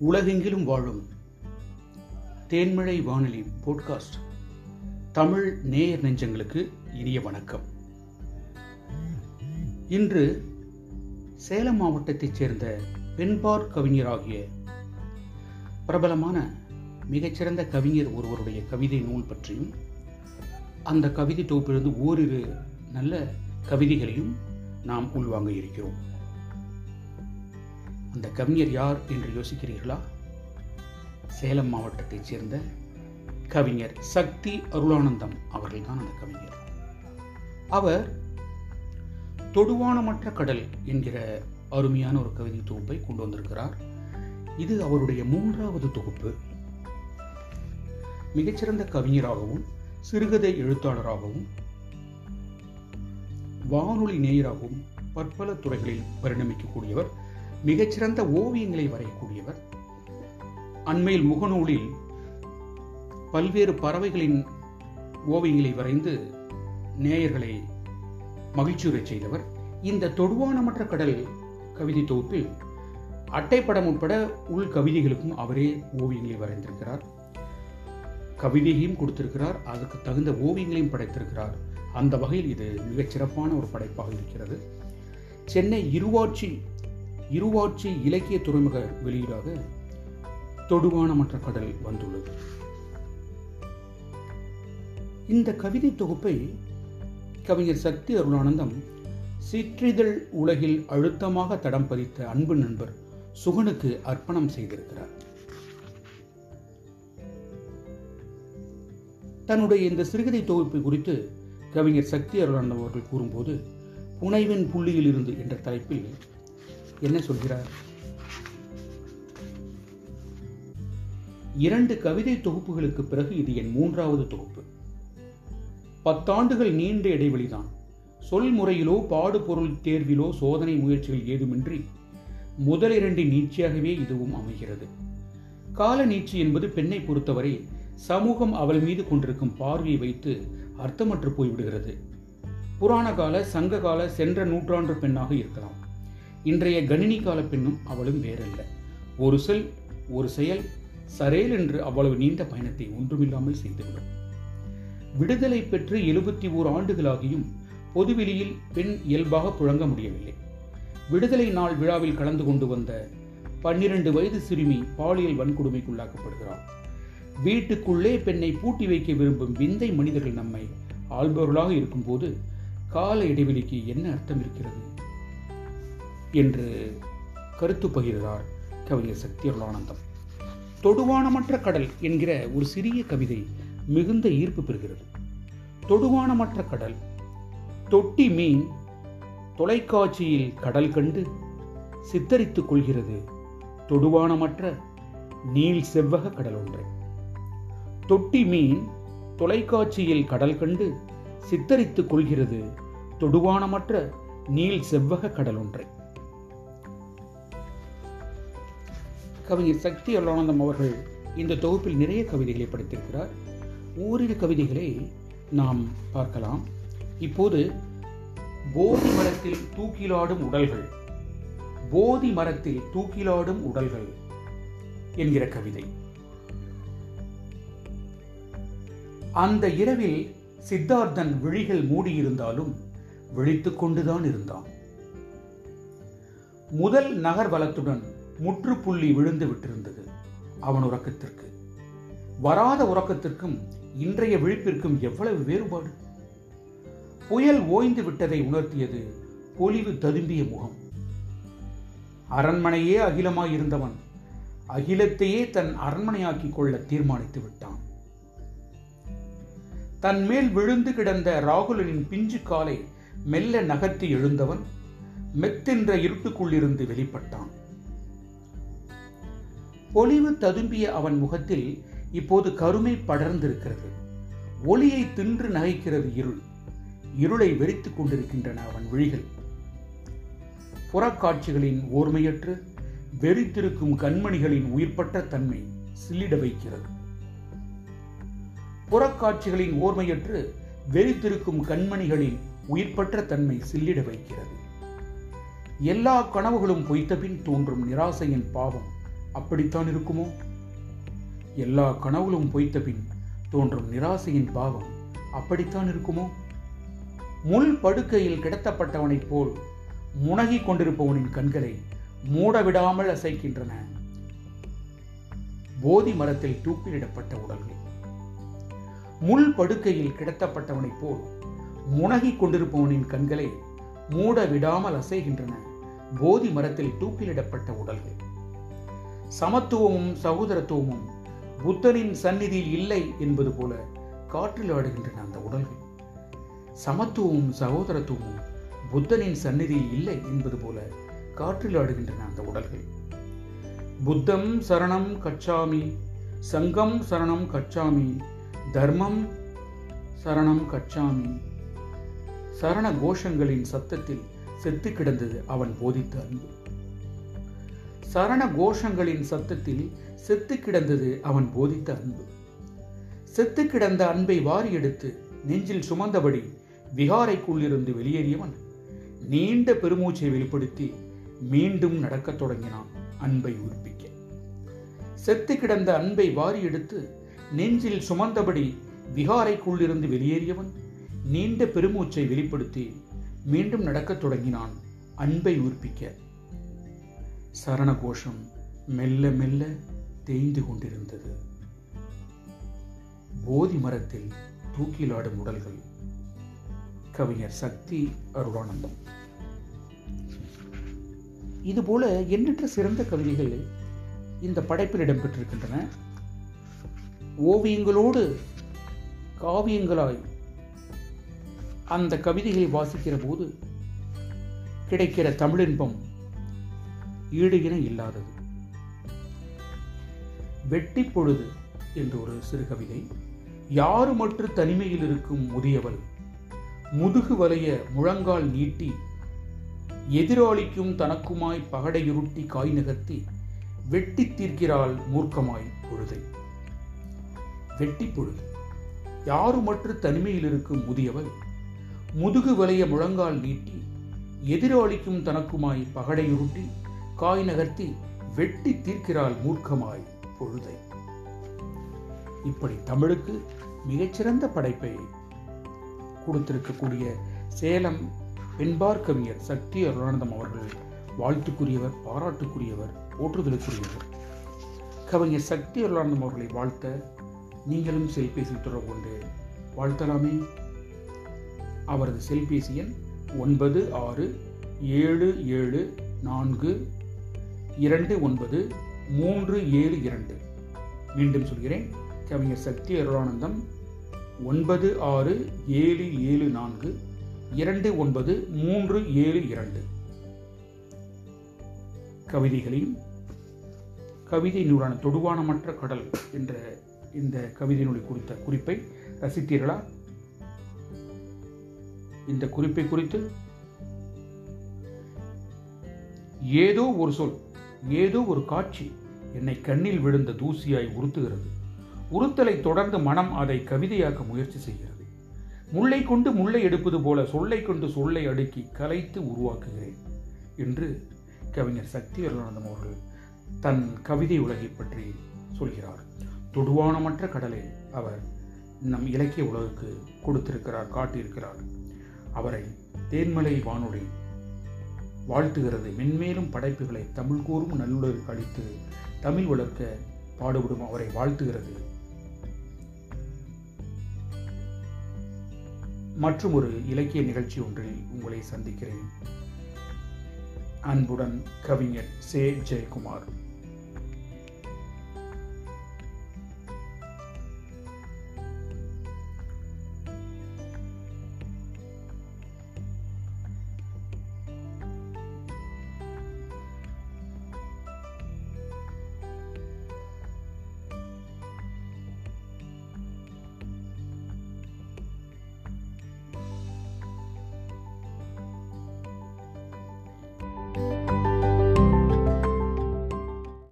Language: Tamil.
உலகெங்கிலும் வாழும் தேன்மழை வானொலி போட்காஸ்ட் தமிழ் நேயர் நெஞ்சங்களுக்கு இனிய வணக்கம். இன்று சேலம் மாவட்டத்தைச் சேர்ந்த பெண்பார் கவிஞராகிய பிரபலமான மிகச்சிறந்த கவிஞர் ஒருவருடைய கவிதை நூல் பற்றியும் அந்த கவிதை தொகுப்பிலிருந்து ஓரிரு நல்ல கவிதைகளையும் நாம் உள்வாங்க இருக்கிறோம். அந்த கவிஞர் யார் என்று யோசிக்கிறீர்களா? சேலம் மாவட்டத்தைச் சேர்ந்த கவிஞர் சக்தி அருளானந்தம் அவர்கள்தான் அந்த கவிஞர். அவர் தொடுவானமற்ற கடல் என்கிற அருமையான ஒரு கவிதை தொகுப்பை கொண்டு வந்திருக்கிறார். இது அவருடைய மூன்றாவது தொகுப்பு. மிகச்சிறந்த கவிஞராகவும் சிறுகதை எழுத்தாளராகவும் வானொலி நேயராகவும் பற்பல துறைகளில் பரிணமிக்கக்கூடியவர் மிகச்சிறந்த ஓவியங்களை வரையக்கூடியவர். அண்மையில் முகநூலில் பல்வேறு பறவைகளின் ஓவியங்களை வரைந்து நேயர்களை மகிழ்ச்சியுறச் செய்தவர். இந்த தொடுவானமற்ற கடல் கவிதை தொகுப்பில் அட்டைப்படம் உட்பட உள் கவிதைகளுக்கும் அவரே ஓவியங்களை வரைந்திருக்கிறார். கவிதையையும் கொடுத்திருக்கிறார். அதற்கு தகுந்த ஓவியங்களையும் படைத்திருக்கிறார். அந்த வகையில் இது மிகச் சிறப்பான ஒரு படைப்பாக இருக்கிறது. சென்னை இருவாட்சி இருவாட்சி இலக்கிய துறைமுக வெளியீடாக தொடுவானமற்ற கடல் வந்துள்ளது. இந்த கவிதை தொகுப்பை கவிஞர் சக்தி அருளானந்தம் சிற்றிதழ் உலகில் அழுத்தமாக தடம் பதித்த அன்பு நண்பர் சுகனுக்கு அர்ப்பணம் செய்திருக்கிறார். தன்னுடைய இந்த சிறுகதை தொகுப்பு குறித்து கவிஞர் சக்தி அருளானந்தம் அவர்கள் கூறும்போது புனைவின் புள்ளியில் இருந்து என்ற தலைப்பில் என்ன சொல்கிறார்? இரண்டு கவிதை தொகுப்புகளுக்கு பிறகு இது என் மூன்றாவது தொகுப்பு. பத்தாண்டுகள் நீண்ட இடைவெளிதான். சொல் முறையிலோ பாடுபொருள் தேர்விலோ சோதனை முயற்சிகள் ஏதுமின்றி முதல் இரண்டின் நீட்சியாகவே இதுவும் அமைகிறது. கால நீட்சி என்பது பெண்ணை பொறுத்தவரை சமூகம் அவள் மீது கொண்டிருக்கும் பார்வையை வைத்து அர்த்தமற்று போய்விடுகிறது. புராண கால சங்க கால சென்ற நூற்றாண்டு பெண்ணாக இருக்கலாம். இன்றைய கணினி கால பெண்ணும் அவளும் வேறல்ல. ஒரு செல் ஒரு செயல் சரேல் என்று அவ்வளவு நீண்ட பயணத்தை ஒன்றுமில்லாமல் செய்துவிடும். விடுதலை பெற்று எழுபத்தி ஓர் ஆண்டுகளாகியும் பொதுவெளியில் பெண் இயல்பாக புழங்க முடியவில்லை. விடுதலை நாள் விழாவில் கலந்து கொண்டு வந்த பன்னிரண்டு வயது சிறுமி பாலியல் வன்கொடுமைக்குள்ளாக்கப்படுகிறார் வீட்டுக்குள்ளே பெண்ணை பூட்டி வைக்க விரும்பும் விந்தை மனிதர்கள் நம்மை ஆள்பவர்களாக இருக்கும்போது கால இடைவெளிக்கு என்ன அர்த்தம் இருக்கிறது? என்று கருத்து பகிர்கிறார் கவிஞர் சக்தி அருளானந்தம் தொடுவானமற்ற கடல் என்கிற ஒரு சிறிய கவிதை மிகுந்த ஈர்ப்பு பெறுகிறது. தொடுவானமற்ற கடல் தொட்டி மீன் தொலைக்காட்சியில் கடல் கண்டு சித்தரித்துக் கொள்கிறது தொடுவானமற்ற நீள் செவ்வக கடல் ஒன்றை. தொட்டி மீன் தொலைக்காட்சியில் கடல் கண்டு சித்தரித்துக் கொள்கிறது தொடுவானமற்ற நீள் செவ்வக கடல் ஒன்றை. கவிஞர் சக்தி அருளானந்தம் அவர்கள் இந்த தொகுப்பில் நிறைய கவிதைகளை படித்திருக்கிறார். ஓரிரு கவிதைகளை நாம் பார்க்கலாம். இப்போது போதி மரத்தில் தூக்கிலாடும் உடல்கள் போதி மரத்தில் தூக்கிலாடும் உடல்கள் என்கிற கவிதை. அந்த இரவில் சித்தார்த்தன் விழிகள் மூடியிருந்தாலும் விழித்துக் கொண்டுதான் இருந்தான். முதல் நகர்வலத்துடன் முற்றுப்புள்ளி விழுந்து விட்டிருந்தது அவன் உறக்கத்திற்கு. வராத உறக்கத்திற்கும் இன்றைய விழிப்பிற்கும் எவ்வளவு வேறுபாடு? புயல் ஓய்ந்து விட்டதை உணர்த்தியது பொலிவு ததும்பிய முகம். அரண்மனையே அகிலமாய் இருந்தவன் அகிலத்தையே தன் அரண்மனையாக்கிக் கொள்ள தீர்மானித்து விட்டான். தன் மேல் விழுந்து கிடந்த ராகுலனின் பிஞ்சு காலை மெல்ல நகர்த்தி எழுந்தவன் மெத்தென்ற இருட்டுக்குள்ளிருந்து வெளிப்பட்டான். பொலிவு ததும்பிய அவன் முகத்தில் இப்போது கருமை படர்ந்திருக்கிறது. ஒளியை தின்று நகைக்கிறது இருள். இருளை வெறித்துக் கொண்டிருக்கின்றன அவன் விழிகள். புறக்காட்சிகளின் ஓர்மையற்று வெறித்திருக்கும் கண்மணிகளின் உயிர்ப்பட்ட தன்மை சில்லிட வைக்கிறது. புறக்காட்சிகளின் ஓர்மையற்று வெறித்திருக்கும் கண்மணிகளின் உயிர்ப்பற்ற தன்மை சில்லிட வைக்கிறது. எல்லா கனவுகளும் பொய்த்தபின் தோன்றும் நிராசையின் பாவம் அப்படித்தான் இருக்குமோ? எல்லா கனவுகளும் பொய்த்த பின் தோன்றும் நிராசையின் பாவம் அப்படித்தான் இருக்குமோ? முள் படுக்கையில் கிடத்தப்பட்டவனைப் போல் முனகிக் கொண்டிருப்பவனின் கண்களை மூடவிடாமல் அசைக்கின்றன. போதி மரத்தில் தூக்கிலிடப்பட்ட உடல்கள். முள் படுக்கையில் கிடத்தப்பட்டவனைப் போல் முனகிக் கொண்டிருப்பவனின் கண்களை மூட விடாமல் அசைகின்றன. போதி மரத்தில் தூக்கிலிடப்பட்ட உடல்கள். சமத்துவமும் சகோதரத்துவமும் புத்தனின் சந்நிதியில் இல்லை என்பது போல காற்றில் ஆடுகின்றன அந்த உடல்கள். சமத்துவமும் சகோதரத்துவமும் புத்தனின் சந்நிதியில் இல்லை என்பது போல காற்றில் ஆடுகின்றன அந்த உடல்கள். புத்தம் சரணம் கச்சாமி சங்கம் சரணம் கச்சாமி தர்மம் சரணம் கச்சாமி. சரண கோஷங்களின் சத்தத்தில் செத்து கிடந்தது அவன் போதித்த அன்பு. சரண கோஷங்களின் சத்தத்தில் செத்து கிடந்தது அவன் போதித்த அன்பு. செத்து கிடந்த அன்பை வாரி எடுத்து நெஞ்சில் சுமந்தபடி விகாரைக்குள்ளிருந்து வெளியேறியவன் நீண்ட பெருமூச்சை வெளிப்படுத்தி மீண்டும் நடக்கத் தொடங்கினான் அன்பை உறுப்பிக்க செத்து கிடந்த அன்பை வாரி எடுத்து நெஞ்சில் சுமந்தபடி விகாரைக்குள்ளிருந்து வெளியேறியவன் நீண்ட பெருமூச்சை வெளிப்படுத்தி மீண்டும் நடக்கத் தொடங்கினான் அன்பை உறுப்பிக்க சரண கோஷம் மெல்ல மெல்ல தேய்ந்து கொண்டிருந்தது. போதி மரத்தில் தூக்கிலாடும் உடல்கள். கவிஞர் சக்தி அருளானந்தம். இதுபோல எண்ணற்ற சிறந்த கவிதைகள் இந்த படைப்பில் இடம்பெற்றிருக்கின்றன. ஓவியங்களோடு காவியங்களாய் அந்த கவிதைகளை வாசிக்கிற போது கிடைக்கிற தமிழின்பம் ஈடு இணை இல்லாதது. வெட்டி பொழுது என்ற ஒரு சிறுகவிதை. யாருமற்று தனிமையில் இருக்கும் முதியவள்? முதுகு வலைய முழங்கால் நீட்டி எதிராளிக்கும் தனக்குமாய் பகடையுருட்டி காய் நகர்த்தி வெட்டி தீர்க்கிறாள் மூர்க்கமாய் பொழுதை. வெட்டி பொழுது. யாருமற்று தனிமையில் இருக்கும் முதியவள்? முதுகு வலைய முழங்கால் நீட்டி எதிராளிக்கும் தனக்குமாய் பகடையுருட்டி காய் நகர்த்தி வெட்டி தீர்க்கிறாள் மூர்க்கமாய் பொழுதை. இப்படி தமிழுக்கு மிகச்சிறந்த படைப்பை கொடுத்திருக்கக்கூடிய சேலம் பெண்பார் கவிஞர் சக்தி அருளானந்தம் அவர்கள் வாழ்த்துக்குரியவர் பாராட்டுக்குரியவர் போற்றுதலுக்குரியவர் கவிஞர் சக்தி அருளானந்தம் அவர்களை வாழ்த்த நீங்களும் செல்பேசி தொடர்பு கொண்டு வாழ்த்தலாமே. அவரது செல்பேசி எண் ஒன்பது ஆறு ஏழு ஏழு நான்கு இரண்டு ஒன்பது மூன்று ஏழு இரண்டு. மீண்டும் சொல்கிறேன். கவிஞர் சக்தி அருளானந்தம் ஒன்பது ஆறு ஏழு ஏழு நான்கு இரண்டு ஒன்பது மூன்று ஏழு இரண்டு. கவிதைகளையும் கவிதை நூலான தொடுவானமற்ற கடல் என்ற இந்த கவிதை நூலை குறித்த குறிப்பை ரசித்தீர்களா? இந்த குறிப்பை குறித்து ஏதோ ஒரு சொல் ஏதோ ஒரு காட்சி என்னை கண்ணில் விழுந்த தூசியாய் உறுத்துகிறது. உறுத்தலை தொடர்ந்து மனம் அதை கவிதையாக்க முயற்சி செய்கிறது. முல்லை கொண்டு முல்லை எடுப்பது போல சொல்லை கொண்டு சொல்லை அடுக்கி கலைத்து உருவாக்குகிறேன் என்று கவிஞர் சக்தி அவர்கள் தன் கவிதை உலகை பற்றி சொல்கிறார். தொடுவானமற்ற கடலை அவர் நம் இலக்கிய உலகுக்கு கொடுத்திருக்கிறார் காட்டியிருக்கிறார். அவரை தேன்மலை வானொலி வாழ்த்துகிறது. மென்மேலும் படைப்புகளை தமிழ் கூறும் நல்லுலருக்கு அளித்து தமிழ் வளர்க்க பாடுபடும் அவரை வாழ்த்துகிறது. மற்றும் ஒரு இலக்கிய நிகழ்ச்சி ஒன்றில் உங்களை சந்திக்கிறேன். அன்புடன் கவிஞர் சே. ஜெயக்குமார்.